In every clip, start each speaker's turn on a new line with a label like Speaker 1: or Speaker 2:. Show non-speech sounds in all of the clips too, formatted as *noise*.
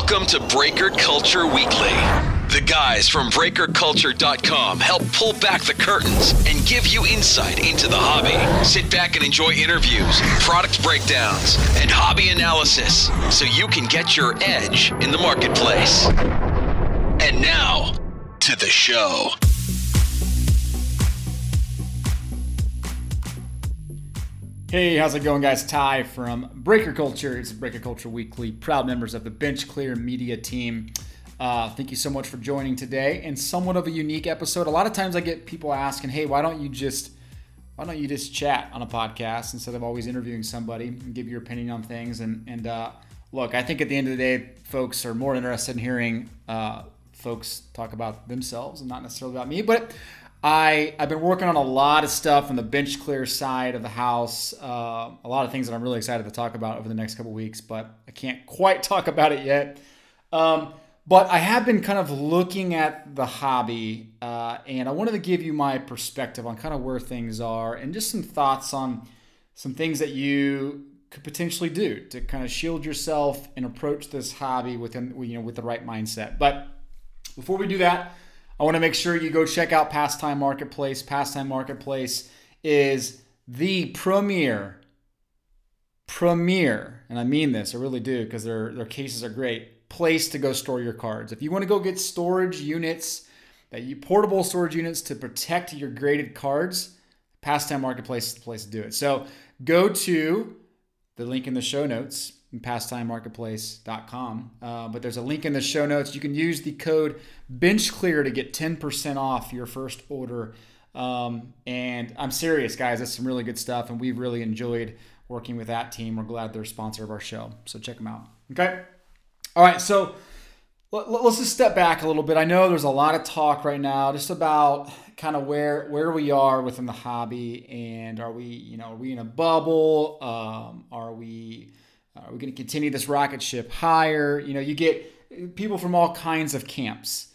Speaker 1: Welcome to Breaker Culture Weekly. The guys from BreakerCulture.com help pull back the curtains and give you insight into the hobby. Sit back and enjoy interviews, product breakdowns, and hobby analysis so you can get your edge in the marketplace. And now, to the show.
Speaker 2: Hey, how's it going, guys? Ty from Breaker Culture. It's Breaker Culture Weekly, proud members of the Bench Clear Media team. Uh, thank you so much for joining today, and somewhat of a unique episode. A lot of times, I get people asking, "Hey, why don't you just why don't you just chat on a podcast instead of always interviewing somebody and give your opinion on things?" And and uh, look, I think at the end of the day, folks are more interested in hearing uh, folks talk about themselves and not necessarily about me, but I, I've been working on a lot of stuff on the bench clear side of the house. Uh, a lot of things that I'm really excited to talk about over the next couple weeks, but I can't quite *laughs* talk about it yet. Um, but I have been kind of looking at the hobby, uh, and I wanted to give you my perspective on kind of where things are and just some thoughts on some things that you could potentially do to kind of shield yourself and approach this hobby within you know with the right mindset. But before we do that, I want to make sure you go check out Pastime Marketplace. Pastime Marketplace is the premier, premier, and I mean this, I really do, because their, their cases are great, place to go store your cards. If you want to go get storage units, that you portable storage units to protect your graded cards, Pastime Marketplace is the place to do it. So go to the link in the show notes pastimemarketplace.com. Uh, but there's a link in the show notes. You can use the code BenchClear to get 10% off your first order. Um, and I'm serious, guys. That's some really good stuff. And we've really enjoyed working with that team. We're glad they're a sponsor of our show. So check them out. Okay. All right. So let's just step back a little bit. I know there's a lot of talk right now just about kind of where where we are within the hobby and are we you know are we in a bubble um, are we are we going to continue this rocket ship higher? You know, you get people from all kinds of camps.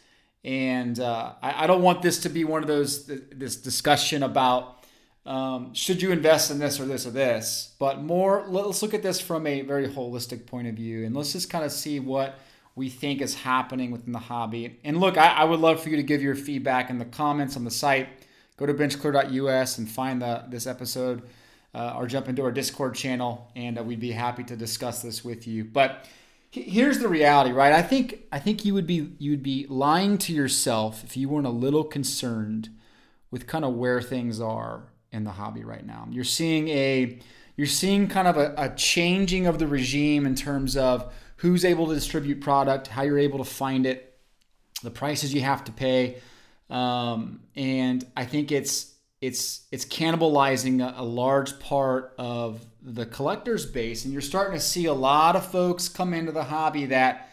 Speaker 2: And uh, I, I, don't want this to be one of those, this discussion about um, should you invest in this or this or this, but more, let's look at this from a very holistic point of view. And let's just kind of see what we think is happening within the hobby. And look, I, I would love for you to give your feedback in the comments on the site. Go to benchclear.us and find the, this episode uh, or jump into our Discord channel, and uh, we'd be happy to discuss this with you. But here's the reality, right? I think I think you would be you would be lying to yourself if you weren't a little concerned with kind of where things are in the hobby right now. You're seeing a you're seeing kind of a, a changing of the regime in terms of who's able to distribute product, how you're able to find it, the prices you have to pay. Um, and I think it's it's it's cannibalizing a, a, large part of the collector's base and you're starting to see a lot of folks come into the hobby that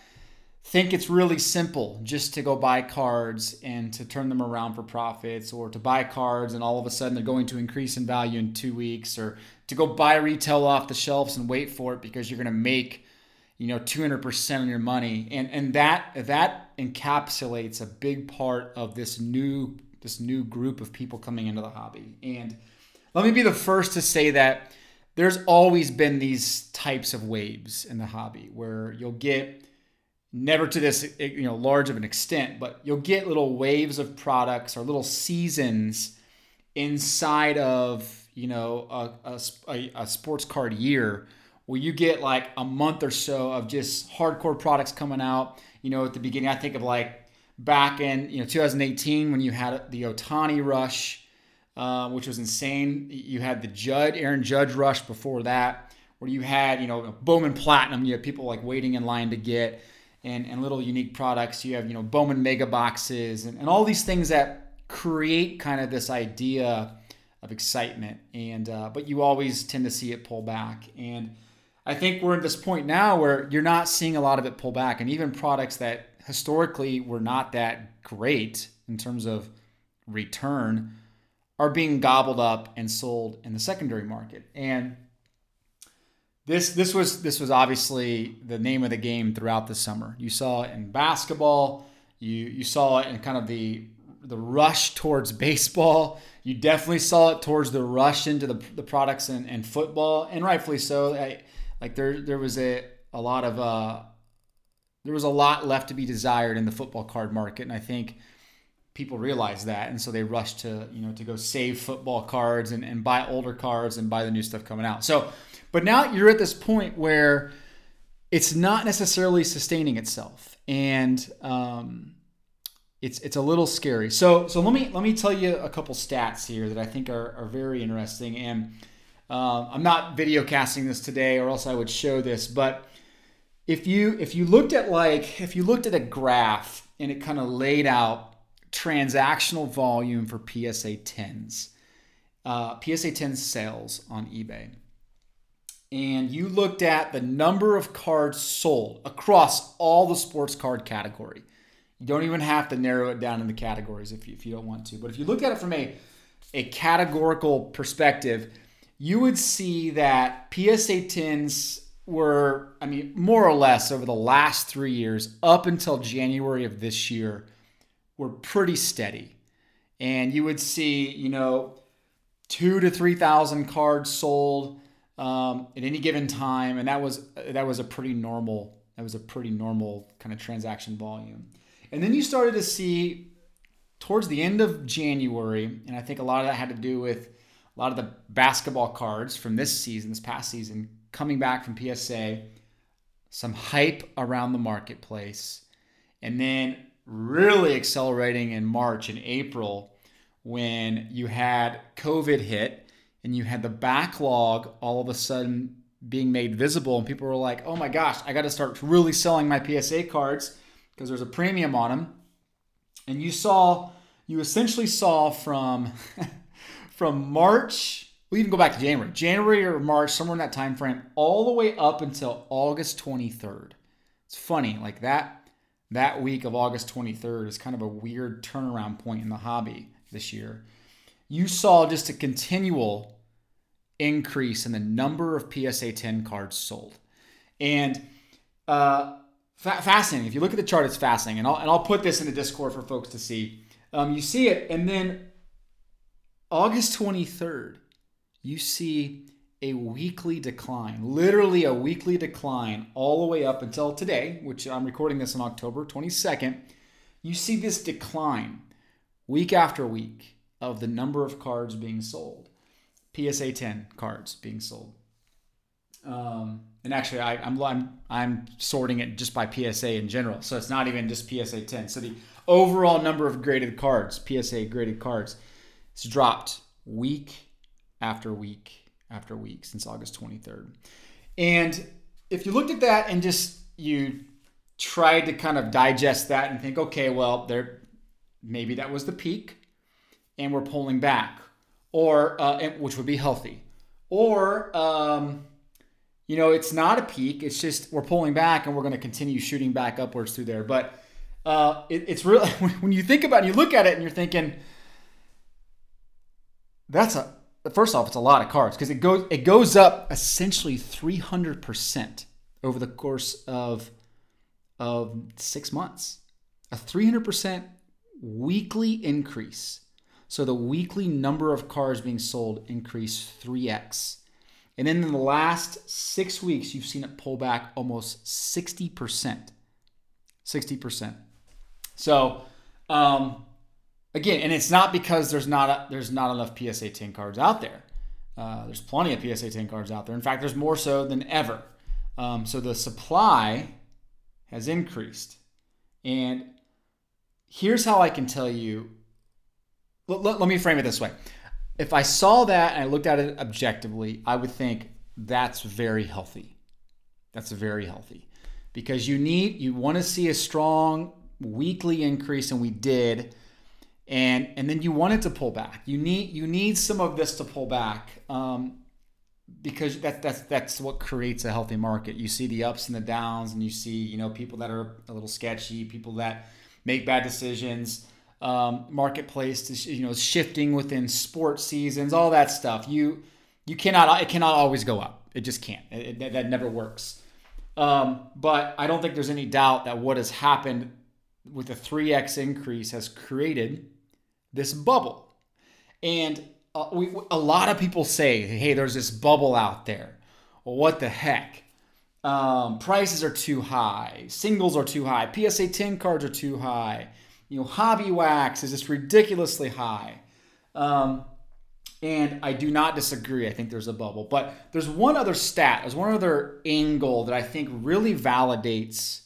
Speaker 2: think it's really simple just to go buy cards and to turn them around for profits or to buy cards and all of a sudden they're going to increase in value in two weeks or to go buy retail off the shelves and wait for it because you're going to make you know 200% on your money. And and that that encapsulates a big part of this new this new group of people coming into the hobby. And let me be the first to say that there's always been these types of waves in the hobby where you'll get never to this you know large of an extent, but you'll get little waves of products or little seasons inside of you know a, a, a sports card year where you get like a month or so of just hardcore products coming out. You know, at the beginning, I think of like back in you know 2018 when you had the Ohtani rush, uh, which was insane. You had the Judge Aaron Judge rush before that, where you had you know Bowman Platinum. You had people like waiting in line to get, and and little unique products. You have you know Bowman Mega Boxes and, and all these things that create kind of this idea of excitement. And uh, but you always tend to see it pull back and. I think we're at this point now where you're not seeing a lot of it pull back, and even products that historically were not that great in terms of return are being gobbled up and sold in the secondary market. And this this was this was obviously the name of the game throughout the summer. You saw it in basketball, you you saw it in kind of the the rush towards *laughs* baseball. You definitely saw it towards the rush into the, the products and, and football, and rightfully so. I, like there there was a, a lot of uh, there was a lot left to be desired in the football card market, and I think people realize that, and so they rush to you know to go save football cards and, and buy older cards and buy the new stuff coming out. So, but now you're at this point where it's not necessarily sustaining itself, and um, it's it's a little scary. So so let me let me tell you a couple stats here that I think are, are very interesting. And uh, I'm not video casting this today, or else I would show this. But if you if you looked at like if you looked at a graph and it kind of laid out transactional volume for PSA 10s, uh, PSA 10 sales on eBay, and you looked at the number of cards sold across all the sports card category you don't even have to narrow it down in the categories if you, if you don't want to. But if you look at it from a, a categorical perspective, you would see that PSA 10s were, I mean, more or less over the last three years, up until January of this year, were pretty steady. And you would see, you know, two to 3,000 cards sold um, at any given time. And that was, that was a pretty normal, that was a pretty normal kind of transaction volume. And then you started to see towards the end of January, and I think a lot of that had to do with a lot of the basketball cards from this season, this past season, coming back from PSA, some hype around the marketplace, and then really accelerating in March and April when you had COVID hit and you had the backlog all of a sudden being made visible, and people were like, oh my gosh, I got to start really selling my PSA cards because there's a premium on them. And you saw, you essentially saw from *laughs* from March, we even go back to January, January or March, somewhere in that time frame, all the way up until August 23rd. It's funny, like that that week of August 23rd is kind of a weird turnaround point in the hobby this year. You saw just a continual increase in the number of PSA 10 cards sold. And uh, fascinating. If you look at the chart, it's fascinating, and I'll and I'll put this in the Discord for folks to see. Um, you see it, and then August 23rd, you see a weekly decline, literally a weekly decline, all the way up until today, which I'm recording this on October 22nd. You see this decline week after week of the number of cards being sold, PSA 10 cards being sold. Um, and actually, I, am I'm, I'm I'm sorting it just by PSA in general, so it's not even just PSA 10. So the overall number of graded cards, PSA graded cards, has dropped week after week after week since August 23rd. And if you looked at that and just you tried to kind of digest that and think, okay, well, there maybe that was the peak, and we're pulling back, or uh, which would be healthy, or um, you know, it's not a peak. It's just we're pulling back and we're going to continue shooting back upwards through there. But uh, it, it's really *laughs* when you think about it, you look at it and you're thinking that's a first off, it's a lot of cards because it goes it goes up essentially 300 percent over the course of of six months. A 300 percent weekly increase. So the weekly number of cars being sold increased 3x and then in the last six weeks, you've seen it pull back almost 60%. 60%. So, um, again, and it's not because there's not a, there's not enough PSA 10 cards out there. Uh, there's plenty of PSA 10 cards out there. In fact, there's more so than ever. Um, so the supply has increased. And here's how I can tell you. Let, let, let me frame it this way if I saw that and I looked at it objectively, I would think that's very healthy. That's very healthy because you need you want to see a strong weekly increase, and we did, and and then you want it to pull back. You need you need some of this to pull back. Um, because that, that's that's what creates a healthy market. You see the ups and the downs, and you see you know people that are a little sketchy, people that make bad decisions um, marketplace you know shifting within sports seasons, all that stuff. You you cannot it cannot always go up. It just can't. It, it, that never works. Um, but I don't think there's any doubt that what has happened with the 3x increase has created this bubble. And uh, we, a lot of people say, hey, there's this bubble out there. Well, what the heck? Um, prices are too high. Singles are too high. PSA 10 cards are too high. You know, hobby wax is just ridiculously high. Um, and I do not disagree. I think there's a bubble. But there's one other stat, there's one other angle that I think really validates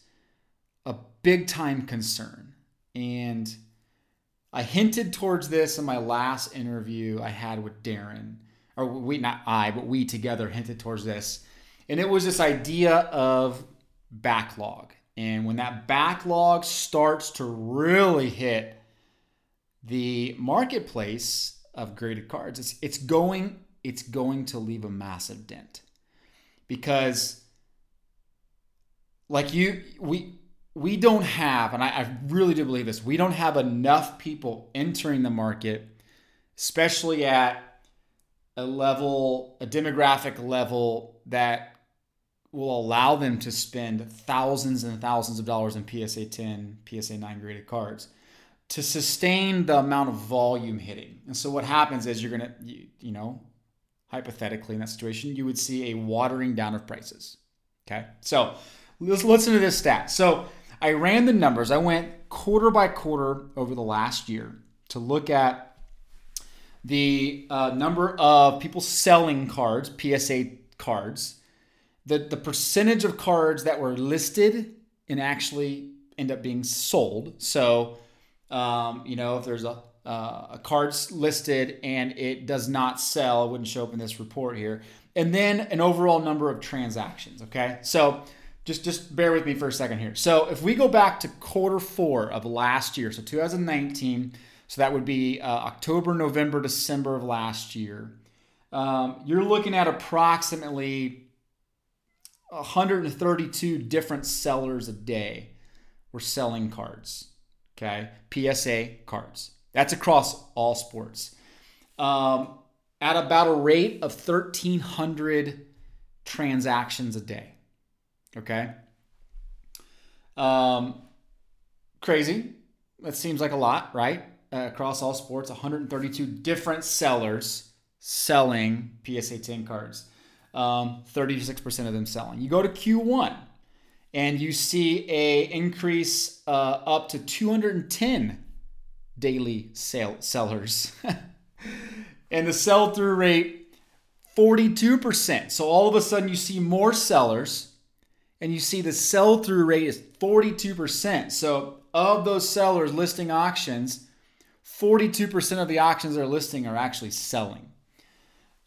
Speaker 2: a big time concern. And I hinted towards this in my last interview I had with Darren. Or we, not I, but we together hinted towards this. And it was this idea of backlog. And when that backlog starts to really hit the marketplace of graded cards, it's, it's going it's going to leave a massive dent. Because like you we we don't have, and I, I really do believe this, we don't have enough people entering the market, especially at a level, a demographic level that will allow them to spend thousands and thousands of dollars in PSA 10, PSA 9 graded cards to sustain the amount of volume hitting. And so what happens is you're going to, you, you, know, hypothetically in that situation, you would see a watering down of prices. Okay. So let's listen to this stat. So I ran the numbers. I went quarter by quarter over the last year to look at the uh, number of people selling cards, PSA cards, the, the percentage of cards that were listed and actually end up being sold. So, um, you know, if there's a, uh, a card's listed and it does not sell, it wouldn't show up in this report here. And then an overall number of transactions. Okay. So just, just bear with me for a second here. So if we go back to quarter four of last year, so 2019, so that would be uh, October, November, December of last year. Um, you're looking at approximately 132 different sellers a day were selling cards. Okay, PSA cards. That's across all sports. Um, at about a rate of 1,300 transactions a day. Okay. Um, crazy. That seems like a lot, right? Uh, across all sports, 132 different sellers selling PSA 10 cards um, 36% of them selling. You go to Q1 and you see a increase uh, up to 210 daily sale sellers. *laughs* and the sell through rate 42%. So all of a sudden you see more sellers and you see the sell through rate is 42%. So of those sellers listing auctions, 42% of the auctions they're listing are actually selling.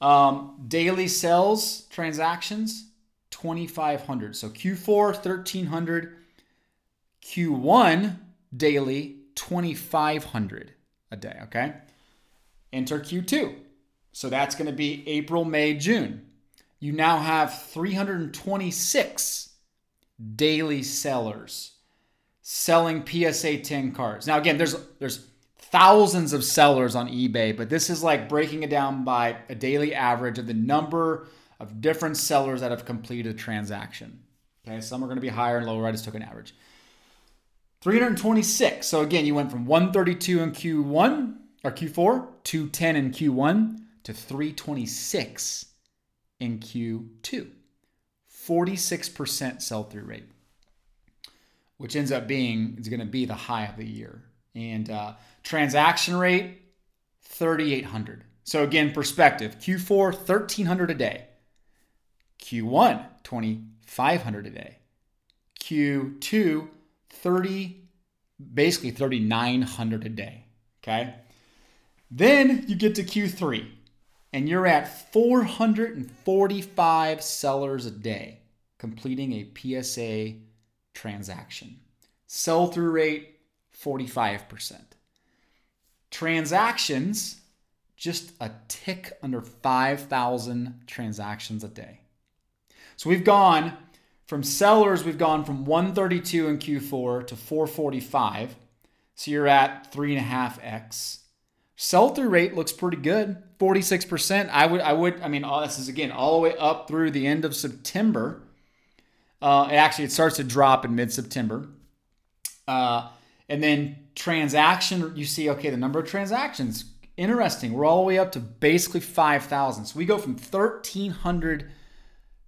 Speaker 2: Um, daily sales transactions, 2,500. So Q4, 1,300. Q1 daily, 2,500 a day. Okay. Enter Q2. So that's going to be April, May, June. You now have 326 daily sellers selling PSA 10 cards. Now again, there's there's thousands of sellers on eBay, but this is like breaking it down by a daily average of the number of different sellers that have completed a transaction. Okay, some are going to be higher and lower. I just took an average. 326. So again, you went from 132 in Q1 or Q4, 210 in Q1 to 326 in Q2. 46% sell through rate, which ends up being is going to be the high of the year. And uh, transaction rate, 3,800. So again, perspective Q4, 1,300 a day. Q1, 2,500 a day. Q2, 30, basically 3,900 a day. Okay. Then you get to Q3 and you're at 445 sellers a day completing a PSA transaction. Sell through rate 45%. Transactions, just a tick under 5,000 transactions a day. So we've gone from sellers, we've gone from 132 in Q4 to 445. So you're at 3.5x. Sell through rate looks pretty good, 46%. I would, I would, I mean, all this is again all the way up through the end of September. Uh, actually, it starts to drop in mid September. Uh, and then transaction, you see, okay, the number of transactions, interesting. We're all the way up to basically 5,000. So we go from 1,300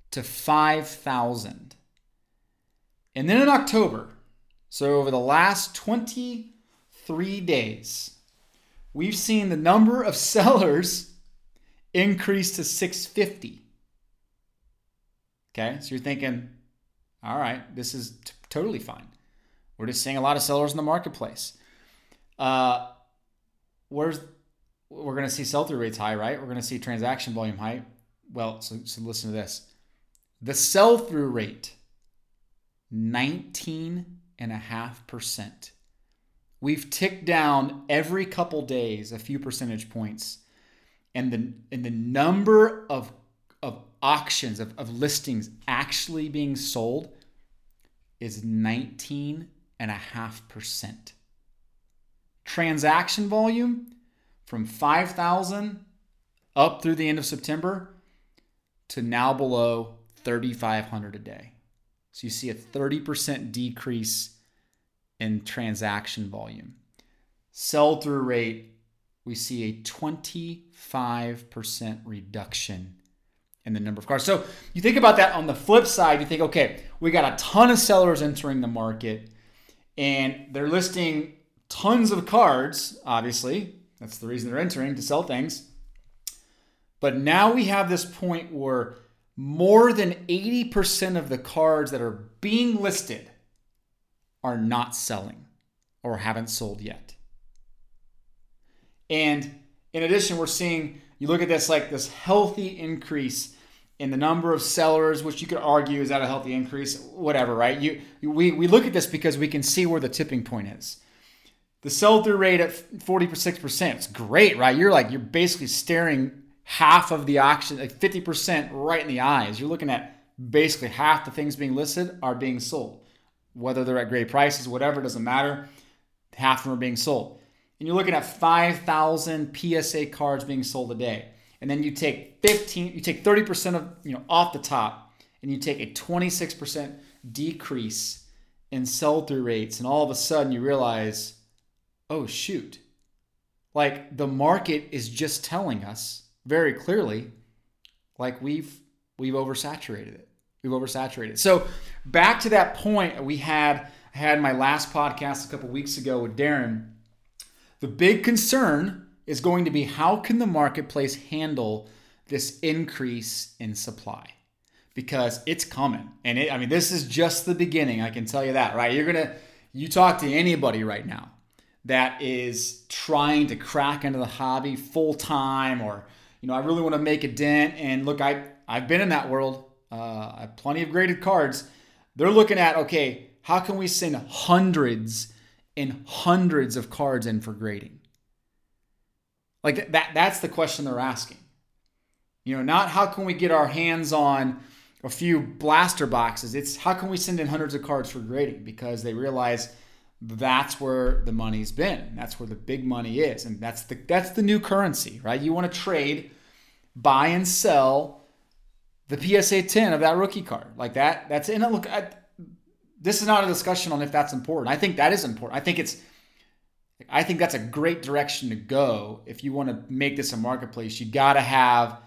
Speaker 2: to 5,000 And then in October, so over the last 23 days, we've seen the number of *laughs* sellers increase to 650. Okay, so you're thinking, all right, this is t- totally fine. We're just seeing a lot of sellers in the marketplace. Uh, where's we're going to see sell through rates high, right? We're going to see transaction volume high. Well, so, so listen to this. The sell through rate, 19.5%. We've ticked down every couple days a few percentage points. And the, and the number of, of auctions, of, of listings actually being sold is 19.5%. Transaction volume, from 5,000 up through the end of September to now below 3,500 a day. So you see a 30% decrease in transaction volume. Sell through rate, we see a 25% reduction in the number of cars. So you think about that on the flip side, you think, okay, we got a ton of sellers entering the market and they're listing tons of cards, obviously, that's the reason they're entering to sell things. But now we have this point where more than 80% of the cards that are being listed are not selling or haven't sold yet. And in addition, we're seeing, you look at this like this healthy increase in the number of sellers, which you could argue is that a healthy increase, whatever, right? You, we, we look at this because we can see where the tipping point is. The sell through rate at 46%, it's great, right? You're like, you're basically staring half of the auction, like 50% right in the eyes. You're looking at basically half the things being listed are being sold. Whether they're at great prices, whatever, doesn't matter. Half of them are being sold. And you're looking at 5,000 PSA cards being sold a day. And then you take 15, you take 30% of, you know, off the top, and you take a 26% decrease in sell through rates. And all of a sudden you realize, oh shoot like the market is just telling us very clearly like we've we've oversaturated it we've oversaturated so back to that point we had I had my last podcast a couple weeks ago with darren. The big concern is going to be how can the marketplace handle this increase in supply? Because it's coming. And it, i mean this is just the beginning i can tell you that right? You're gonna you talk to anybody right now that is trying to crack into the hobby full time or you know i really want to make a dent and look i i've been in that world uh, i have plenty of graded cards they're looking at okay how can we send hundreds and hundreds of cards in for grading like that that's the question they're asking you know not how can we get our hands on a few blaster boxes it's how can we send in hundreds of cards for grading because they realize that's where the money's been. That's where the big money is, and that's the that's the new currency, right? You want to trade, buy and sell the PSA 10 of that rookie card, like that. That's in. A look, I, this is not a discussion on if that's important. I think that is important. I think it's. I think that's a great direction to go if you want to make this a marketplace. You got to have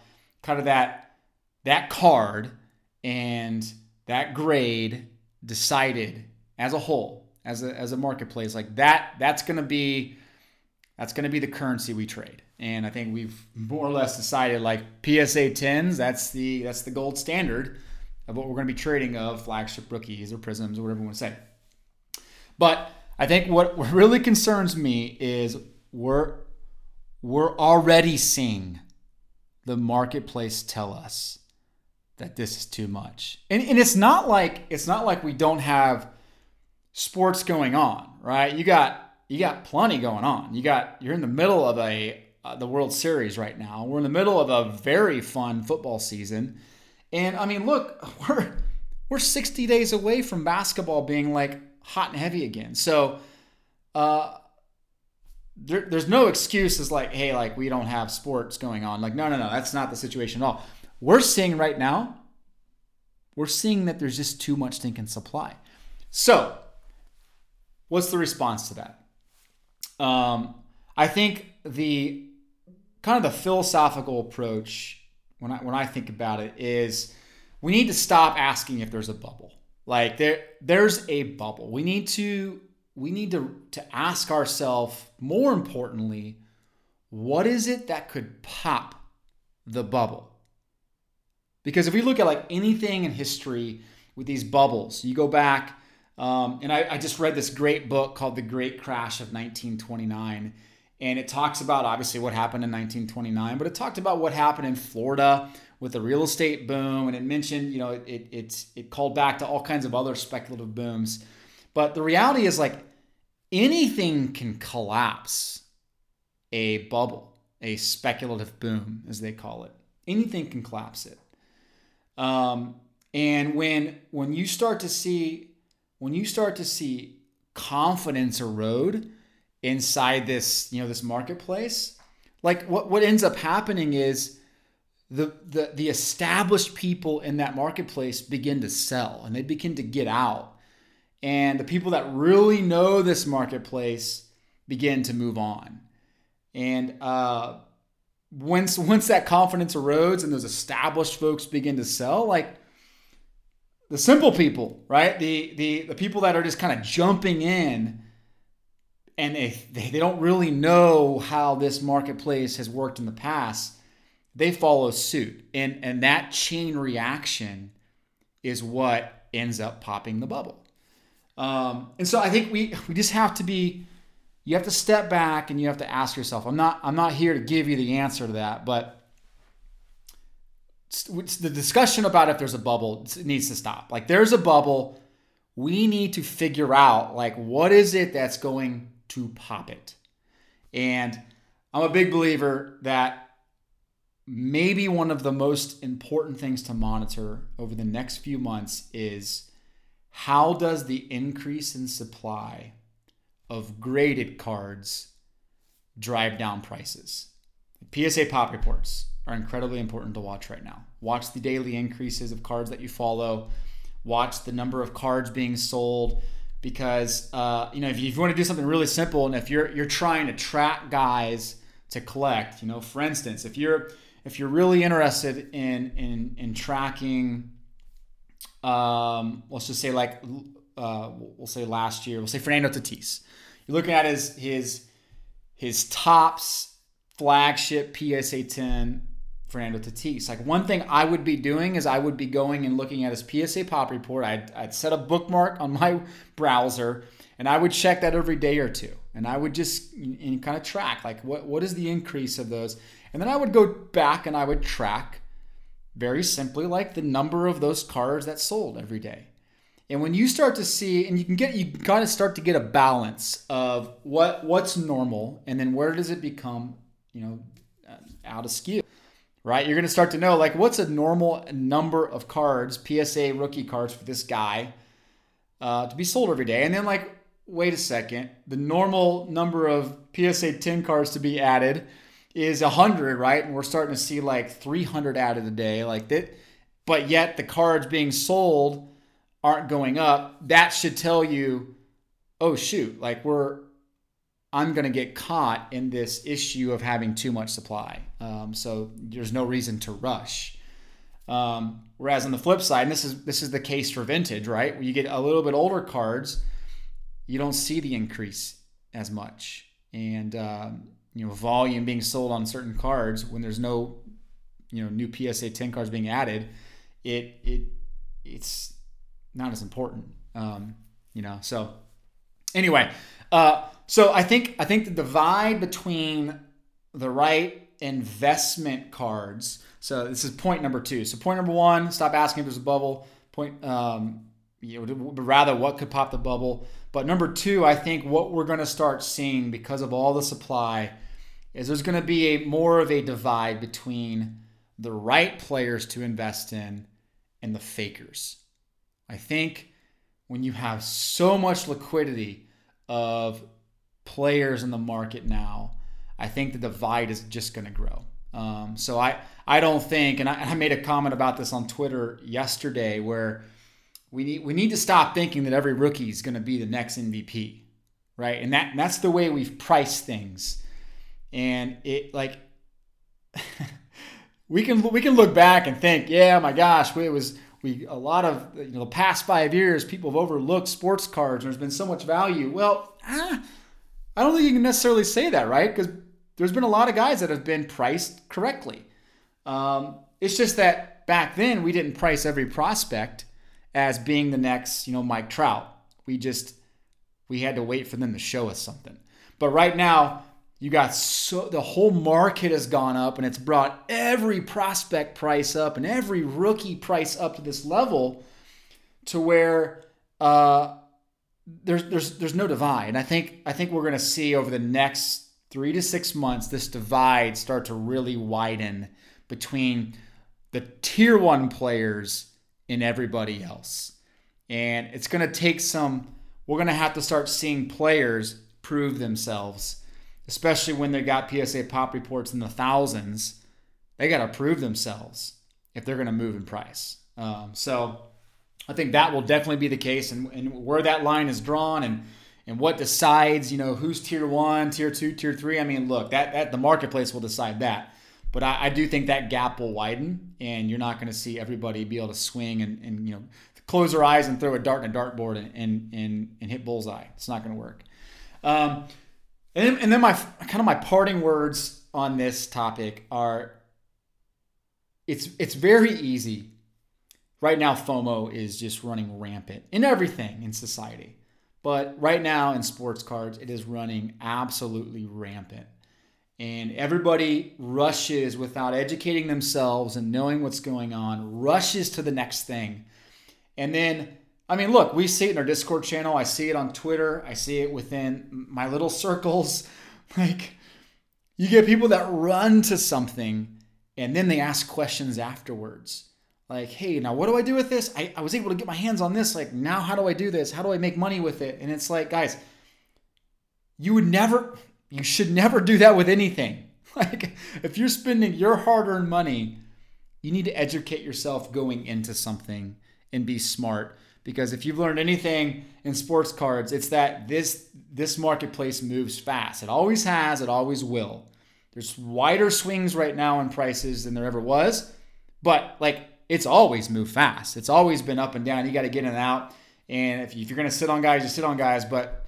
Speaker 2: kind of that that card and that grade decided as a whole as a as a marketplace like that that's going to be that's going to be the currency we trade. And i think we've more or less decided like psa 10s that's the that's the gold standard of what we're going to be trading of flagship rookies or prisms or whatever you want to say. But i think what really concerns me is we're we're already seeing the marketplace tell us that this is too much. And, and it's not like it's not like we don't have sports going on, right? You got you got plenty going on. You got you're in the middle of a uh, the World Series right now. We're in the middle of a very fun football season. And I mean, look, *laughs* we're we're 60 days away from basketball being like hot and heavy again. So uh there, there's no excuses like, hey, like we don't have sports going on. Like, no, no, no, that's not the situation at all. We're seeing right now, we're seeing that there's just too much thinking supply. So What's the response to that? Um, I think the kind of the philosophical approach when I when I think about it is we need to stop asking if there's a bubble. Like there there's a bubble. We need to we need to to ask ourselves more importantly, what is it that could pop the bubble? Because if we look at like anything in history with these bubbles, you go back, um, and I, I just read this great book called The Great Crash of 1929. And it talks about obviously what happened in 1929, but it talked about what happened in Florida with the real estate boom. And it mentioned, you know, it, it, it, called back to all kinds of other speculative booms. But the reality is like anything can collapse a bubble, a speculative boom, as they call it. Anything can collapse it. Um, and when when you start to see when you start to see confidence erode inside this you know this marketplace, like what what ends up happening is the, the the established people in that marketplace begin to sell and they begin to get out. And the people that really know this marketplace begin to move on. And uh, once once that confidence erodes and those established folks begin to sell, like the simple people, right? The the the people that are just kind of jumping in and they, they, they don't really know how this marketplace has worked in the past, they follow suit. And and that chain reaction is what ends up popping the bubble. Um, and so I think we we just have to be you have to step back and you have to ask yourself i'm not i'm not here to give you the answer to that but the discussion about if there's a bubble needs to stop. Like there's a bubble. We need to figure out like what is it that's going to pop it? And i'm a big believer that maybe one of the most important things to monitor over the next few months is how does the increase in supply of graded cards drive down prices. PSA pop reports are incredibly important to watch right now. Watch the daily increases of cards that you follow. Watch the number of cards being sold because uh, you know if you, if you want to do something really simple and if you're you're trying to track guys to collect, you know, for instance, if you're if you're really interested in in in tracking, um, let's just say like uh, we'll say last year, we'll say Fernando Tatis. You're looking at his his his Topps flagship PSA 10 Fernando Tatis. Like one thing I would be doing is I would be going and looking at his PSA pop report. I'd, I'd set a bookmark on my *laughs* browser and I would check that every day or two. And I would just and kind of track like what, what is the increase of those. And then I would go back and I would track very simply like the number of those cards that sold every day. And when you start to see, and you can get, you kind of start to get a balance of what what's normal, and then where does it become, you know, uh, out of skew, right? You're going to start to know like what's a normal number of cards, PSA rookie cards for this guy, uh, to be sold every day, and then like, wait a second, the normal number of PSA 10 cards to be added is 100, right? And we're starting to see like 300 added a day, like that, but yet the cards being sold aren't going up, that should tell you, oh shoot, like we're I'm going to get caught in this issue of having too much supply. Um, so there's no reason to rush. Um, whereas on the flip side, and this is this is the case for vintage, right? When you get a little bit older cards, you don't see the increase as much, and um, you know volume being sold on certain cards when there's no you know new PSA 10 cards being added, it it it's not as important. Um, you know, so anyway, uh, so I think I think the divide between the right investment cards. So this is point number two. So point number one: stop asking if there's a bubble. Point, um, you know, rather what could pop the bubble. But number two, I think what we're going to start seeing because of all the supply is there's going to be a more of a divide between the right players to invest in and the fakers. I think when you have so much liquidity of players in the market now, I think the divide is just going to grow. Um, so I, I don't think, and I, I, made a comment about this on Twitter yesterday, where we need we need to stop thinking that every rookie is going to be the next MVP, right? And that and that's the way we've priced things, and it like *laughs* we can we can look back and think, yeah, my gosh, it was we a lot of you know the past five years people have overlooked sports cards there's been so much value. Well, ah, I don't think you can necessarily say that, right? Because there's been a lot of guys that have been priced correctly. Um, it's just that back then we didn't price every prospect as being the next, you know, Mike Trout. We just we had to wait for them to show us something. But right now, you got so the whole market has gone up and it's brought every prospect price up and every rookie price up to this level to where uh, there's there's there's no divide. And I think I think we're going to see over the next three to six months this divide start to really widen between the tier one players and everybody else. And it's going to take some. We're going to have to start seeing players prove themselves especially when they got PSA pop reports in the thousands. They got to prove themselves if they're going to move in price. Um, so I think that will definitely be the case, and, and where that line is drawn and and what decides, you know, who's tier one, tier two, tier three. I mean, look, that that the marketplace will decide that. But I, I do think that gap will widen, and you're not going to see everybody be able to swing and, and you know close their eyes and throw a dart in a dartboard and and and, and hit bullseye. It's not going to work. Um, and then, and then my kind of my parting words on this topic are it's it's very easy. Right now FOMO is just running rampant in everything in society. But right now in sports cards it is running absolutely rampant. And everybody rushes without educating themselves and knowing what's going on, rushes to the next thing. And then I mean, look, we see it in our Discord channel. I see it on Twitter. I see it within my little *laughs* circles. Like, you get people that run to something and then they ask questions afterwards. Like, hey, now what do I do with this? I, I was able to get my hands on this. Like, now how do I do this? How do I make money with it? And it's like, guys, you would never, you should never do that with anything. *laughs* Like, if you're spending your hard earned money, you need to educate yourself going into something and be smart because if you've learned anything in sports cards, it's that this this marketplace moves fast. It always has, it always will. There's wider swings right now in prices than there ever was, but like it's always moved fast. It's always been up and down. You got to get in and out. And if, you, if you're going to sit on guys, you sit on guys. But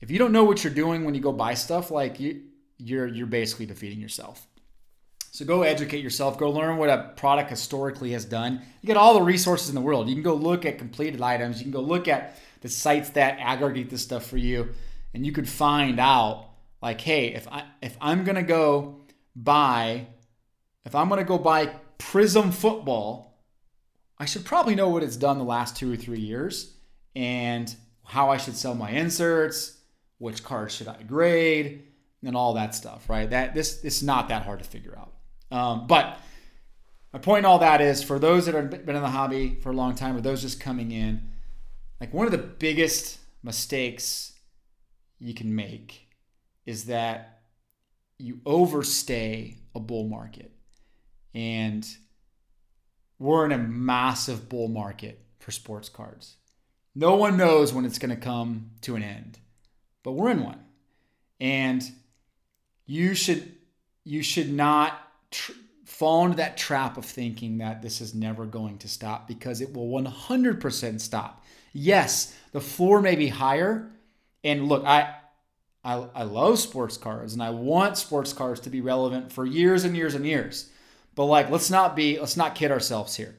Speaker 2: if you don't know what you're doing when you go buy stuff, like you, you're you're basically defeating yourself. So go educate yourself. Go learn what a product historically has done. You get all the resources in the world. You can go look at completed items. You can go look at the sites that aggregate this stuff for you, and you could find out like, hey, if I if I'm gonna go buy, if I'm gonna go buy Prism football, I should probably know what it's done the last two or three years and how I should sell my inserts, which cards should I grade, and all that stuff, right? That this it's not that hard to figure out. Um, but my point in all that is for those that have been in the hobby for a long time or those just coming in, like one of the biggest mistakes you can make is that you overstay a bull market. And we're in a massive bull market for sports cards. No one knows when it's going to come to an end, but we're in one. And you should you should not tr- fall into that trap of thinking that this is never going to stop because it will 100% stop. Yes, the floor may be higher. And look, I, I, I love sports cars and I want sports cars to be relevant for years and years and years. But like, let's not be, let's not kid ourselves here.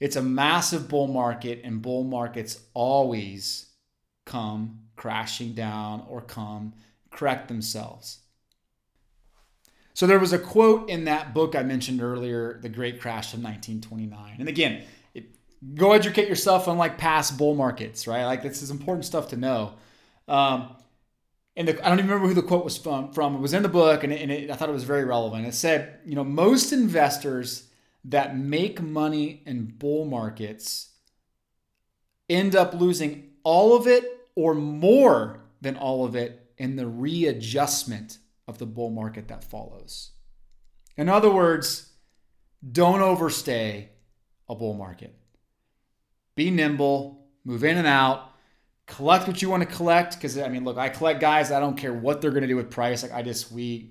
Speaker 2: It's a massive bull market, and bull markets always come crashing down or come correct themselves. So there was a quote in that book I mentioned earlier, The Great Crash of 1929. And again, it, go educate yourself on like past bull markets, right? Like this is important stuff to know. Um, and the, I don't even remember who the quote was from. from. It was in the book, and, it, and it, I thought it was very relevant. It said, you know, most investors that make money in bull markets end up losing all of it or more than all of it in the readjustment of the bull market that follows. In other words, don't overstay a bull market. Be nimble, move in and out, collect what you want to collect. Because I mean, look, I collect guys. I don't care what they're going to do with price. Like I just we,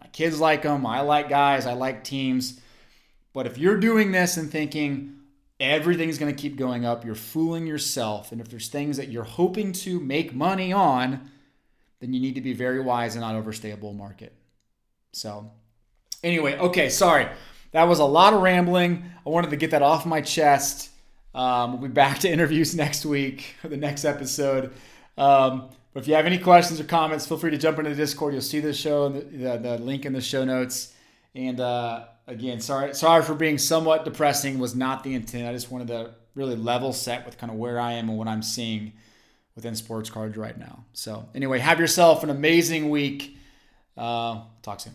Speaker 2: my kids like them. I like guys. I like teams. But if you're doing this and thinking, everything's going to keep going up. You're fooling yourself. And if there's things that you're hoping to make money on, then you need to be very wise and not overstay a bull market. So, anyway, okay, sorry. That was a lot of rambling. I wanted to get that off my chest. Um, we'll be back to interviews next week *laughs* the next episode. Um, but if you have any questions or comments, feel free to jump into the Discord. You'll see the show, the, the, the link in the show notes. And uh, again, sorry, sorry for being somewhat depressing. Was not the intent. I just wanted to really level set with kind of where I am and what I'm seeing within sports cards right now. So anyway, have yourself an amazing week. Uh, talk soon.